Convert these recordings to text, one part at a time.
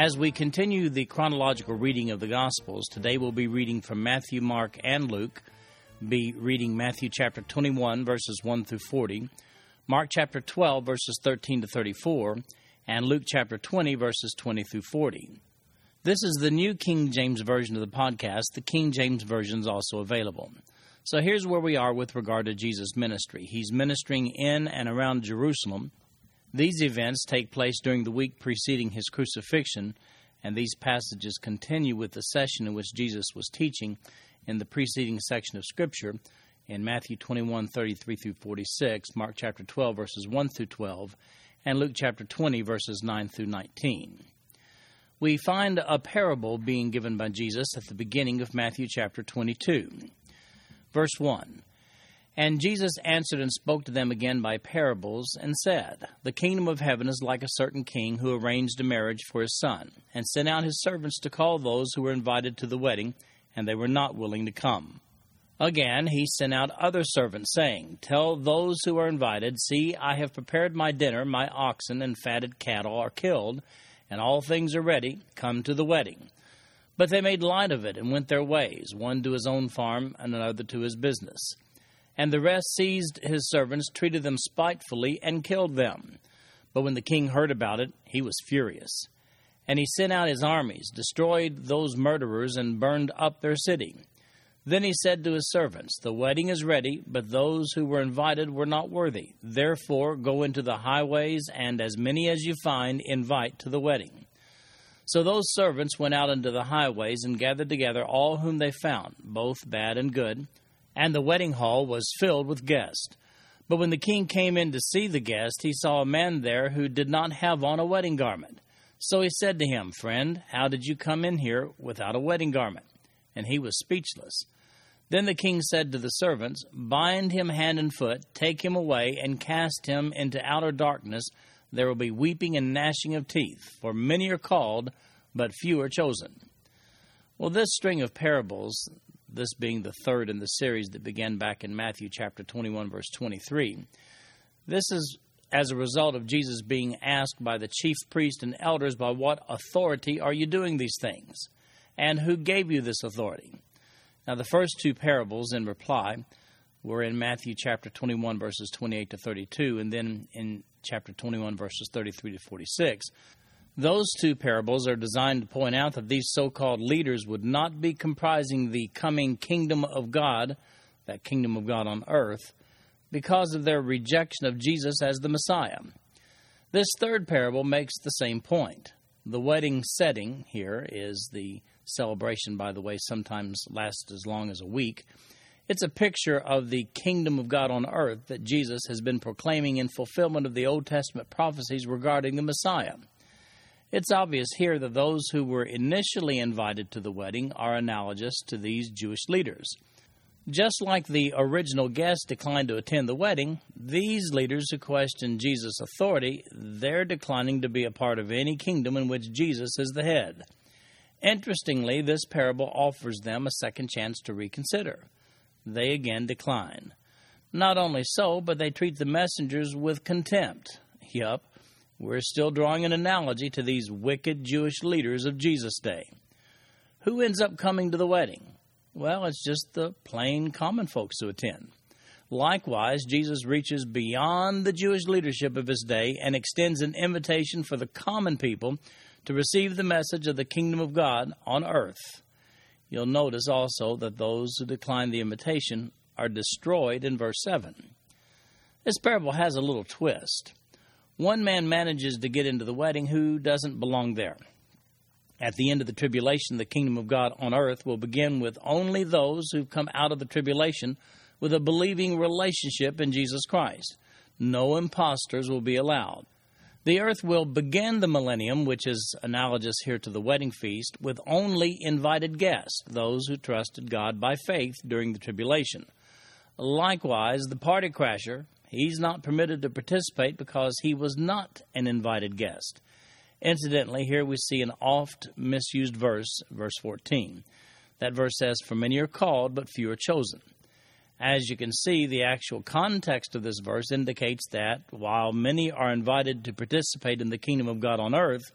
As we continue the chronological reading of the Gospels, today we'll be reading from Matthew, Mark, and Luke. Be reading Matthew chapter 21, verses 1 through 40, Mark chapter 12, verses 13 to 34, and Luke chapter 20, verses 20 through 40. This is the New King James Version of the podcast. The King James Version is also available. So here's where we are with regard to Jesus' ministry. He's ministering in and around Jerusalem. These events take place during the week preceding his crucifixion, and these passages continue with the session in which Jesus was teaching in the preceding section of Scripture in Matthew 21 33 through 46, Mark chapter 12, verses 1 through 12, and Luke chapter 20, verses 9 through 19. We find a parable being given by Jesus at the beginning of Matthew chapter 22. Verse 1 And Jesus answered and spoke to them again by parables, and said, The kingdom of heaven is like a certain king who arranged a marriage for his son, and sent out his servants to call those who were invited to the wedding, and they were not willing to come. Again, he sent out other servants, saying, Tell those who are invited, See, I have prepared my dinner, my oxen and fatted cattle are killed, and all things are ready. Come to the wedding. But they made light of it and went their ways, one to his own farm and another to his business. And the rest seized his servants, treated them spitefully, and killed them. But when the king heard about it, he was furious. And he sent out his armies, destroyed those murderers, and burned up their city. Then he said to his servants, The wedding is ready, but those who were invited were not worthy. Therefore, go into the highways, and as many as you find, invite to the wedding. So those servants went out into the highways and gathered together all whom they found, both bad and good, and the wedding hall was filled with guests. But when the king came in to see the guest, he saw a man there who did not have on a wedding garment. So he said to him, Friend, how did you come in here without a wedding garment? And he was speechless. Then the king said to the servants, Bind him hand and foot, take him away, and cast him into outer darkness there will be weeping and gnashing of teeth, for many are called, but few are chosen. Well, this string of parables, this being the third in the series that began back in Matthew chapter 21, verse 23, this is as a result of Jesus being asked by the chief priest and elders, By what authority are you doing these things? And who gave you this authority? Now, the first two parables in reply were in Matthew chapter 21, verses 28 to 32, and then in chapter 21, verses 33 to 46. Those two parables are designed to point out that these so called leaders would not be comprising the coming kingdom of God, that kingdom of God on earth, because of their rejection of Jesus as the Messiah. This third parable makes the same point. The wedding setting here is the celebration, by the way, sometimes lasts as long as a week it's a picture of the kingdom of God on earth that Jesus has been proclaiming in fulfillment of the Old Testament prophecies regarding the Messiah. It's obvious here that those who were initially invited to the wedding are analogous to these Jewish leaders. Just like the original guests declined to attend the wedding, these leaders who question Jesus' authority, they're declining to be a part of any kingdom in which Jesus is the head. Interestingly, this parable offers them a second chance to reconsider they again decline. Not only so, but they treat the messengers with contempt. Yup, we're still drawing an analogy to these wicked Jewish leaders of Jesus' day. Who ends up coming to the wedding? Well, it's just the plain common folks who attend. Likewise, Jesus reaches beyond the Jewish leadership of his day and extends an invitation for the common people to receive the message of the kingdom of God on earth. You'll notice also that those who decline the invitation are destroyed in verse 7. This parable has a little twist. One man manages to get into the wedding who doesn't belong there. At the end of the tribulation, the kingdom of God on earth will begin with only those who've come out of the tribulation with a believing relationship in Jesus Christ. No impostors will be allowed. The earth will begin the millennium, which is analogous here to the wedding feast, with only invited guests, those who trusted God by faith during the tribulation. Likewise, the party crasher, he's not permitted to participate because he was not an invited guest. Incidentally, here we see an oft misused verse, verse 14. That verse says, For many are called, but few are chosen. As you can see, the actual context of this verse indicates that while many are invited to participate in the kingdom of God on earth,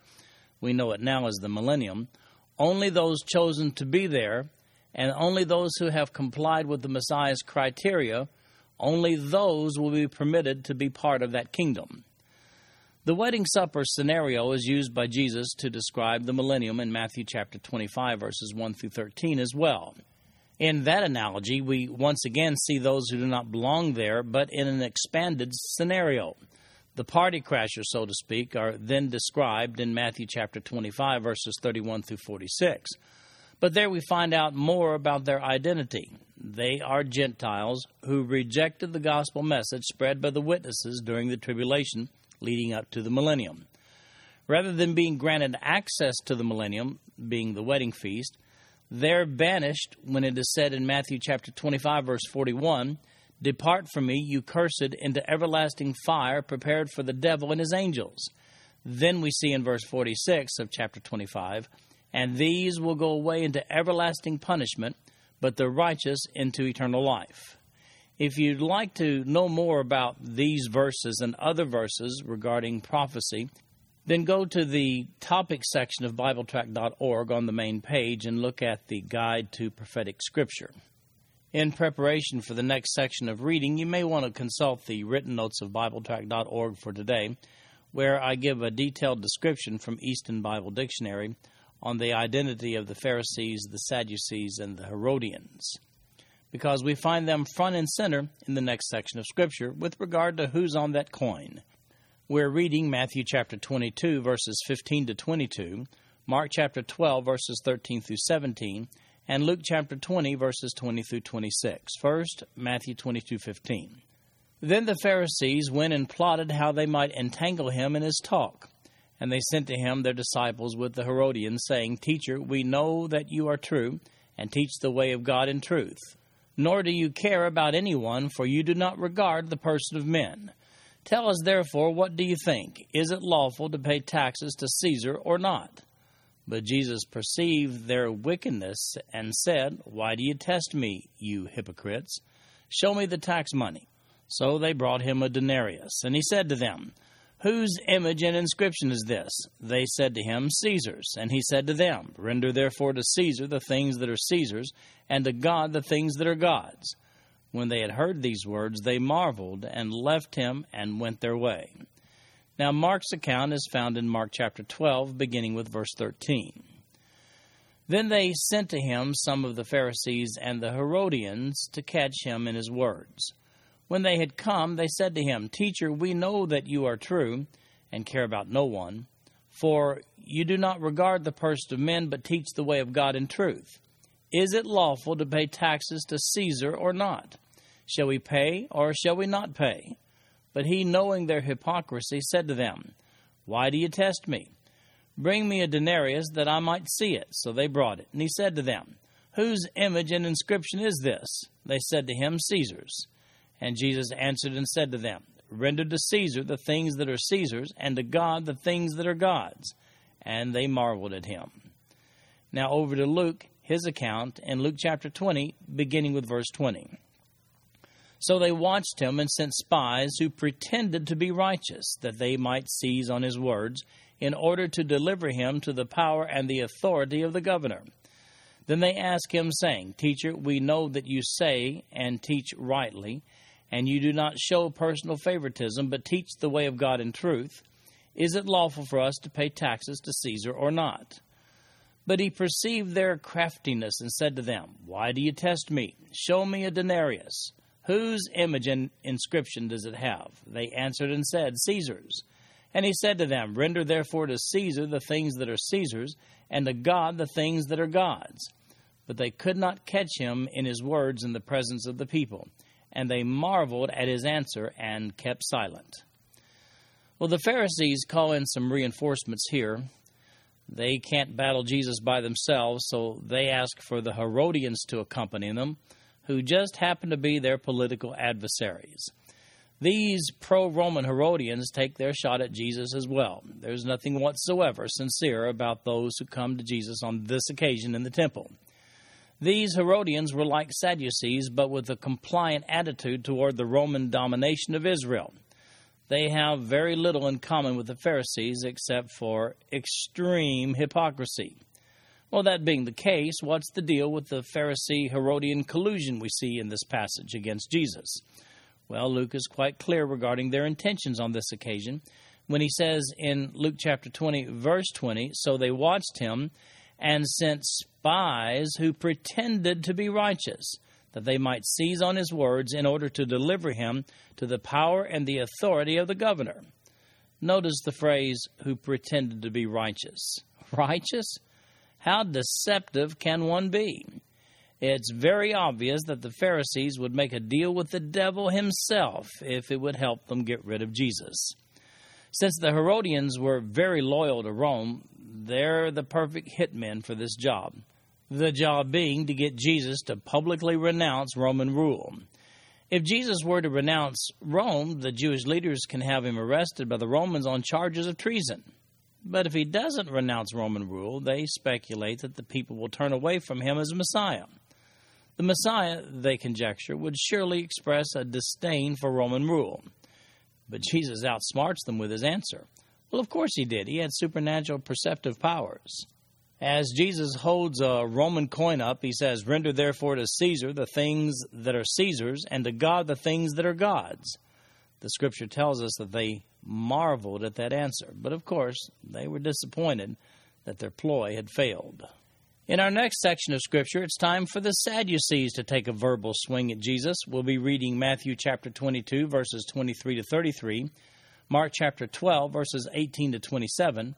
we know it now as the millennium, only those chosen to be there and only those who have complied with the Messiah's criteria, only those will be permitted to be part of that kingdom. The wedding supper scenario is used by Jesus to describe the millennium in Matthew chapter 25 verses 1 through 13 as well. In that analogy, we once again see those who do not belong there, but in an expanded scenario. The party crashers, so to speak, are then described in Matthew chapter 25, verses 31 through 46. But there we find out more about their identity. They are Gentiles who rejected the gospel message spread by the witnesses during the tribulation leading up to the millennium. Rather than being granted access to the millennium, being the wedding feast, they're banished when it is said in Matthew chapter 25, verse 41 Depart from me, you cursed, into everlasting fire prepared for the devil and his angels. Then we see in verse 46 of chapter 25, And these will go away into everlasting punishment, but the righteous into eternal life. If you'd like to know more about these verses and other verses regarding prophecy, then go to the topic section of BibleTrack.org on the main page and look at the Guide to Prophetic Scripture. In preparation for the next section of reading, you may want to consult the written notes of BibleTrack.org for today, where I give a detailed description from Easton Bible Dictionary on the identity of the Pharisees, the Sadducees, and the Herodians, because we find them front and center in the next section of Scripture with regard to who's on that coin. We're reading Matthew chapter 22, verses 15 to 22, Mark chapter 12, verses 13 through 17, and Luke chapter 20, verses 20 through 26. First, Matthew 22, 15. Then the Pharisees went and plotted how they might entangle him in his talk. And they sent to him their disciples with the Herodians, saying, Teacher, we know that you are true, and teach the way of God in truth. Nor do you care about anyone, for you do not regard the person of men. Tell us therefore, what do you think? Is it lawful to pay taxes to Caesar or not? But Jesus perceived their wickedness and said, Why do you test me, you hypocrites? Show me the tax money. So they brought him a denarius. And he said to them, Whose image and inscription is this? They said to him, Caesar's. And he said to them, Render therefore to Caesar the things that are Caesar's, and to God the things that are God's. When they had heard these words, they marveled and left him and went their way. Now, Mark's account is found in Mark chapter 12, beginning with verse 13. Then they sent to him some of the Pharisees and the Herodians to catch him in his words. When they had come, they said to him, Teacher, we know that you are true and care about no one, for you do not regard the person of men, but teach the way of God in truth. Is it lawful to pay taxes to Caesar or not? Shall we pay or shall we not pay? But he, knowing their hypocrisy, said to them, Why do you test me? Bring me a denarius that I might see it. So they brought it. And he said to them, Whose image and inscription is this? They said to him, Caesar's. And Jesus answered and said to them, Render to Caesar the things that are Caesar's, and to God the things that are God's. And they marveled at him. Now over to Luke, his account, in Luke chapter 20, beginning with verse 20. So they watched him and sent spies who pretended to be righteous, that they might seize on his words, in order to deliver him to the power and the authority of the governor. Then they asked him, saying, Teacher, we know that you say and teach rightly, and you do not show personal favoritism, but teach the way of God in truth. Is it lawful for us to pay taxes to Caesar or not? But he perceived their craftiness and said to them, Why do you test me? Show me a denarius. Whose image and inscription does it have? They answered and said, Caesar's. And he said to them, Render therefore to Caesar the things that are Caesar's, and to God the things that are God's. But they could not catch him in his words in the presence of the people, and they marveled at his answer and kept silent. Well, the Pharisees call in some reinforcements here. They can't battle Jesus by themselves, so they ask for the Herodians to accompany them, who just happen to be their political adversaries. These pro Roman Herodians take their shot at Jesus as well. There's nothing whatsoever sincere about those who come to Jesus on this occasion in the temple. These Herodians were like Sadducees, but with a compliant attitude toward the Roman domination of Israel. They have very little in common with the Pharisees except for extreme hypocrisy. Well, that being the case, what's the deal with the Pharisee Herodian collusion we see in this passage against Jesus? Well, Luke is quite clear regarding their intentions on this occasion when he says in Luke chapter 20, verse 20, So they watched him and sent spies who pretended to be righteous, that they might seize on his words in order to deliver him to the power and the authority of the governor. Notice the phrase, who pretended to be righteous. Righteous? How deceptive can one be? It's very obvious that the Pharisees would make a deal with the devil himself if it would help them get rid of Jesus. Since the Herodians were very loyal to Rome, they're the perfect hitmen for this job. The job being to get Jesus to publicly renounce Roman rule. If Jesus were to renounce Rome, the Jewish leaders can have him arrested by the Romans on charges of treason. But if he doesn't renounce Roman rule, they speculate that the people will turn away from him as Messiah. The Messiah, they conjecture, would surely express a disdain for Roman rule. But Jesus outsmarts them with his answer. Well, of course he did. He had supernatural perceptive powers. As Jesus holds a Roman coin up, he says, Render therefore to Caesar the things that are Caesar's, and to God the things that are God's. The scripture tells us that they marveled at that answer. But of course, they were disappointed that their ploy had failed. In our next section of Scripture, it's time for the Sadducees to take a verbal swing at Jesus. We'll be reading Matthew chapter 22, verses 23 to 33, Mark chapter 12, verses 18 to 27,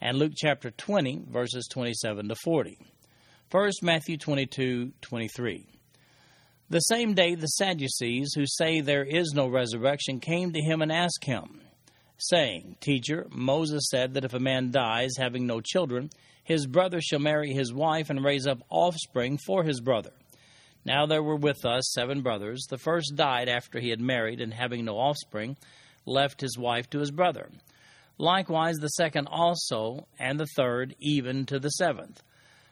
and Luke chapter 20, verses 27 to 40. First, Matthew 22, 23. The same day, the Sadducees, who say there is no resurrection, came to him and asked him, saying, Teacher, Moses said that if a man dies having no children, his brother shall marry his wife and raise up offspring for his brother. Now there were with us seven brothers. The first died after he had married, and having no offspring, left his wife to his brother. Likewise the second also, and the third, even to the seventh.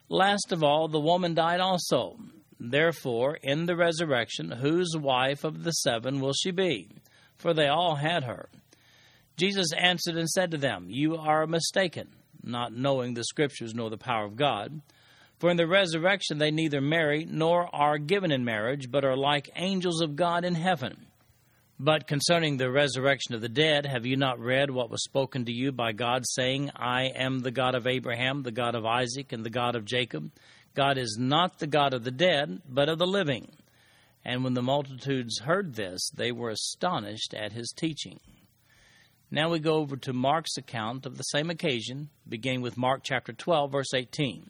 Last of all, the woman died also. Therefore, in the resurrection, whose wife of the seven will she be? For they all had her. Jesus answered and said to them, You are mistaken not knowing the Scriptures nor the power of God. For in the resurrection they neither marry nor are given in marriage, but are like angels of God in heaven. But concerning the resurrection of the dead, have you not read what was spoken to you by God, saying, I am the God of Abraham, the God of Isaac, and the God of Jacob? God is not the God of the dead, but of the living. And when the multitudes heard this, they were astonished at his teaching. Now we go over to Mark's account of the same occasion, beginning with Mark chapter 12, verse 18.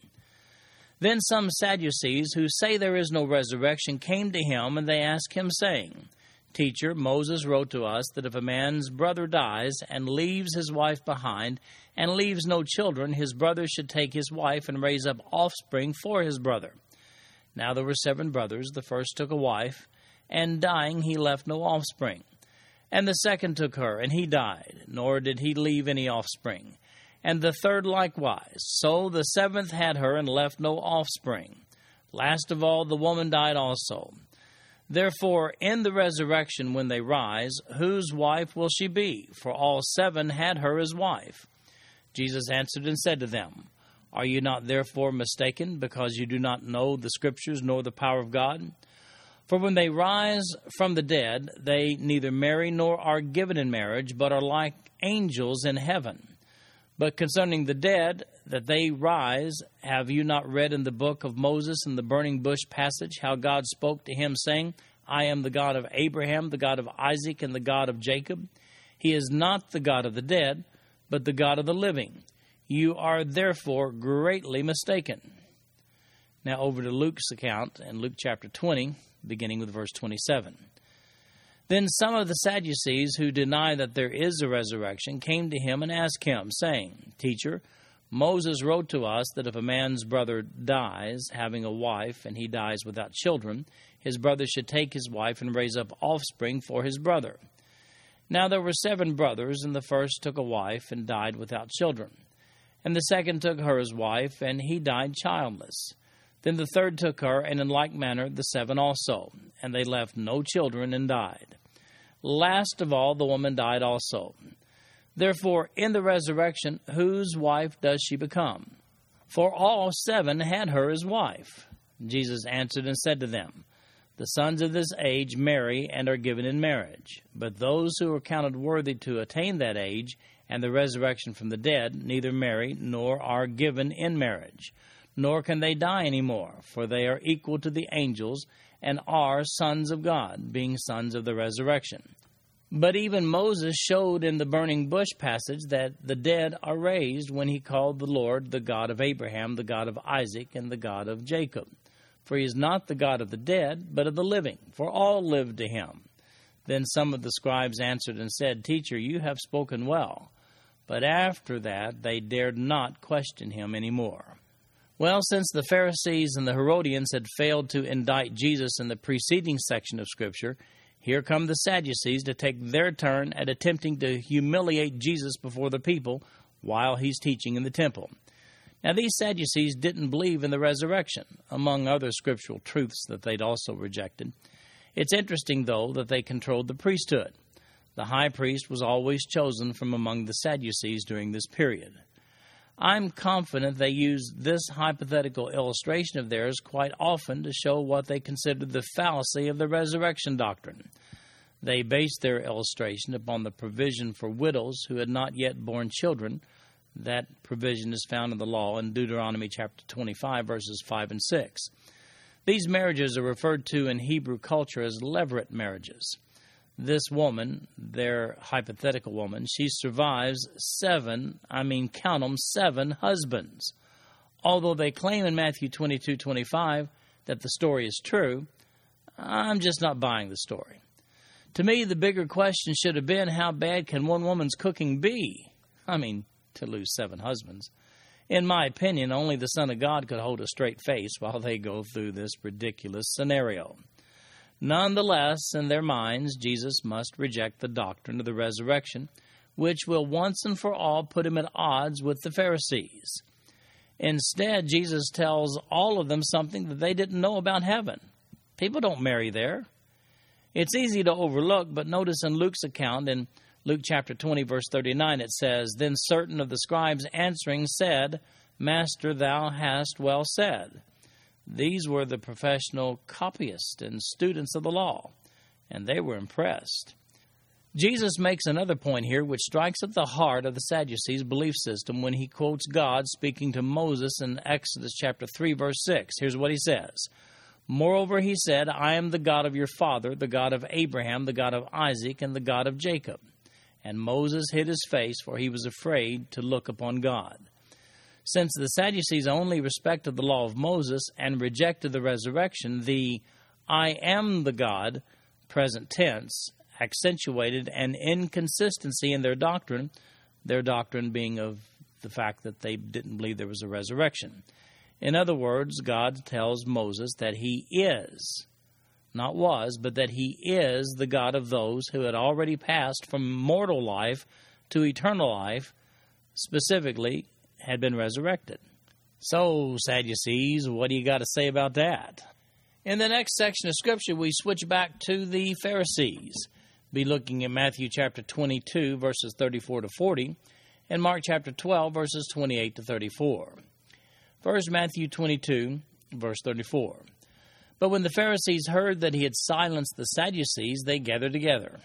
Then some Sadducees, who say there is no resurrection, came to him, and they asked him, saying, Teacher, Moses wrote to us that if a man's brother dies and leaves his wife behind, and leaves no children, his brother should take his wife and raise up offspring for his brother. Now there were seven brothers. The first took a wife, and dying he left no offspring. And the second took her, and he died, nor did he leave any offspring. And the third likewise. So the seventh had her, and left no offspring. Last of all, the woman died also. Therefore, in the resurrection, when they rise, whose wife will she be? For all seven had her as wife. Jesus answered and said to them, Are you not therefore mistaken, because you do not know the Scriptures nor the power of God? For when they rise from the dead, they neither marry nor are given in marriage, but are like angels in heaven. But concerning the dead, that they rise, have you not read in the book of Moses in the burning bush passage how God spoke to him, saying, I am the God of Abraham, the God of Isaac, and the God of Jacob? He is not the God of the dead, but the God of the living. You are therefore greatly mistaken. Now over to Luke's account in Luke chapter 20 beginning with verse 27. Then some of the Sadducees who deny that there is a resurrection came to him and asked him, saying, Teacher, Moses wrote to us that if a man's brother dies, having a wife, and he dies without children, his brother should take his wife and raise up offspring for his brother. Now there were seven brothers, and the first took a wife and died without children. And the second took her as wife, and he died childless. Then the third took her, and in like manner the seven also. And they left no children and died. Last of all, the woman died also. Therefore, in the resurrection, whose wife does she become? For all seven had her as wife. Jesus answered and said to them, The sons of this age marry and are given in marriage. But those who are counted worthy to attain that age and the resurrection from the dead neither marry nor are given in marriage, nor can they die any more, for they are equal to the angels and are sons of God, being sons of the resurrection. But even Moses showed in the burning bush passage that the dead are raised when he called the Lord the God of Abraham, the God of Isaac, and the God of Jacob. For he is not the God of the dead, but of the living, for all live to him. Then some of the scribes answered and said, Teacher, you have spoken well. But after that they dared not question him any more. Well, since the Pharisees and the Herodians had failed to indict Jesus in the preceding section of Scripture, here come the Sadducees to take their turn at attempting to humiliate Jesus before the people while he's teaching in the temple. Now, these Sadducees didn't believe in the resurrection, among other scriptural truths that they'd also rejected. It's interesting, though, that they controlled the priesthood. The high priest was always chosen from among the Sadducees during this period. I'm confident they use this hypothetical illustration of theirs quite often to show what they considered the fallacy of the resurrection doctrine. They based their illustration upon the provision for widows who had not yet borne children. That provision is found in the law in Deuteronomy chapter 25, verses 5 and 6. These marriages are referred to in Hebrew culture as levirate marriages this woman, their hypothetical woman, she survives seven, I mean, count them, seven husbands. Although they claim in Matthew 22 25 that the story is true, I'm just not buying the story. To me, the bigger question should have been how bad can one woman's cooking be? I mean, to lose seven husbands. In my opinion, only the Son of God could hold a straight face while they go through this ridiculous scenario. Nonetheless, in their minds, Jesus must reject the doctrine of the resurrection, which will once and for all put him at odds with the Pharisees. Instead, Jesus tells all of them something that they didn't know about heaven. People don't marry there. It's easy to overlook, but notice in Luke's account, in Luke chapter 20, verse 39, it says, Then certain of the scribes answering said, Master, thou hast well said. These were the professional copyists and students of the law, and they were impressed. Jesus makes another point here which strikes at the heart of the Sadducees' belief system when he quotes God speaking to Moses in Exodus chapter 3 verse 6. Here's what he says. Moreover, he said, I am the God of your father, the God of Abraham, the God of Isaac, and the God of Jacob. And Moses hid his face, for he was afraid to look upon God. Since the Sadducees only respected the law of Moses and rejected the resurrection, the I am the God, present tense, accentuated an inconsistency in their doctrine, their doctrine being of the fact that they didn't believe there was a resurrection. In other words, God tells Moses that he is, not was, but that he is the God of those who had already passed from mortal life to eternal life, specifically had been resurrected. So, Sadducees, what do you got to say about that? In the next section of Scripture, we switch back to the Pharisees. Be looking at Matthew chapter 22, verses 34 to 40, and Mark chapter 12, verses 28 to 34. First, Matthew 22, verse 34. But when the Pharisees heard that he had silenced the Sadducees, they gathered together.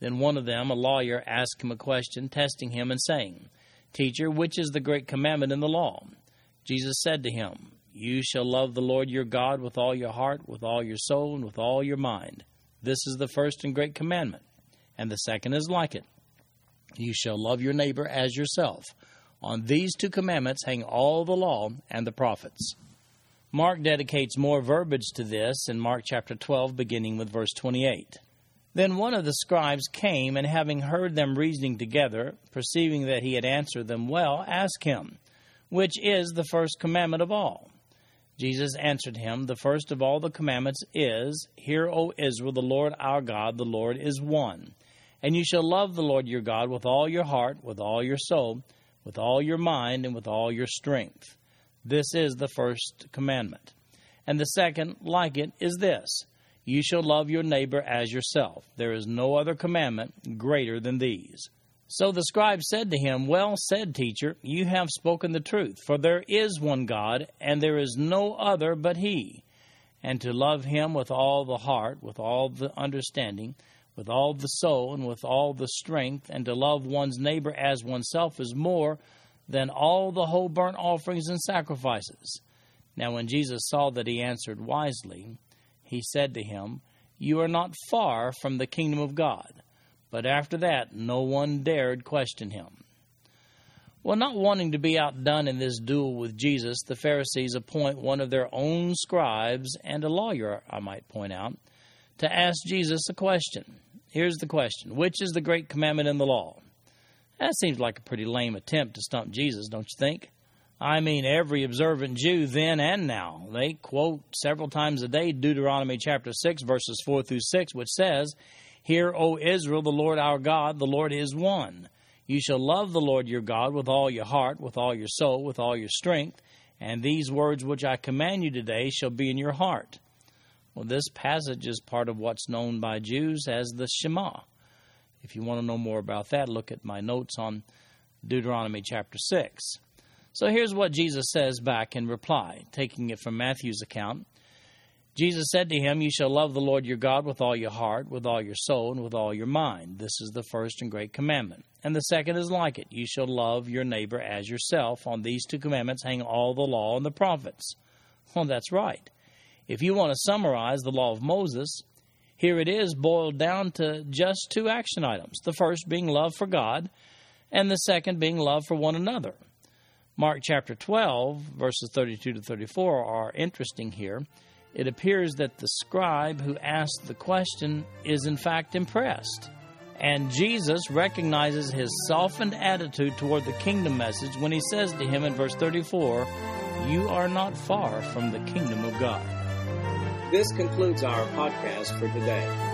Then one of them, a lawyer, asked him a question, testing him and saying, Teacher, which is the great commandment in the law? Jesus said to him, You shall love the Lord your God with all your heart, with all your soul, and with all your mind. This is the first and great commandment. And the second is like it You shall love your neighbor as yourself. On these two commandments hang all the law and the prophets. Mark dedicates more verbiage to this in Mark chapter 12, beginning with verse 28. Then one of the scribes came, and having heard them reasoning together, perceiving that he had answered them well, asked him, Which is the first commandment of all? Jesus answered him, The first of all the commandments is, Hear, O Israel, the Lord our God, the Lord is one. And you shall love the Lord your God with all your heart, with all your soul, with all your mind, and with all your strength. This is the first commandment. And the second, like it, is this you shall love your neighbor as yourself. There is no other commandment greater than these. So the scribe said to him, Well said, teacher, you have spoken the truth, for there is one God, and there is no other but He. And to love Him with all the heart, with all the understanding, with all the soul, and with all the strength, and to love one's neighbor as oneself is more than all the whole burnt offerings and sacrifices. Now, when Jesus saw that he answered wisely, he said to him, You are not far from the kingdom of God. But after that, no one dared question him. Well, not wanting to be outdone in this duel with Jesus, the Pharisees appoint one of their own scribes and a lawyer, I might point out, to ask Jesus a question. Here's the question Which is the great commandment in the law? That seems like a pretty lame attempt to stump Jesus, don't you think? I mean, every observant Jew then and now. They quote several times a day Deuteronomy chapter 6, verses 4 through 6, which says, Hear, O Israel, the Lord our God, the Lord is one. You shall love the Lord your God with all your heart, with all your soul, with all your strength, and these words which I command you today shall be in your heart. Well, this passage is part of what's known by Jews as the Shema. If you want to know more about that, look at my notes on Deuteronomy chapter 6. So here's what Jesus says back in reply, taking it from Matthew's account. Jesus said to him, You shall love the Lord your God with all your heart, with all your soul, and with all your mind. This is the first and great commandment. And the second is like it You shall love your neighbor as yourself. On these two commandments hang all the law and the prophets. Well, that's right. If you want to summarize the law of Moses, here it is boiled down to just two action items the first being love for God, and the second being love for one another. Mark chapter 12, verses 32 to 34 are interesting here. It appears that the scribe who asked the question is in fact impressed. And Jesus recognizes his softened attitude toward the kingdom message when he says to him in verse 34, You are not far from the kingdom of God. This concludes our podcast for today.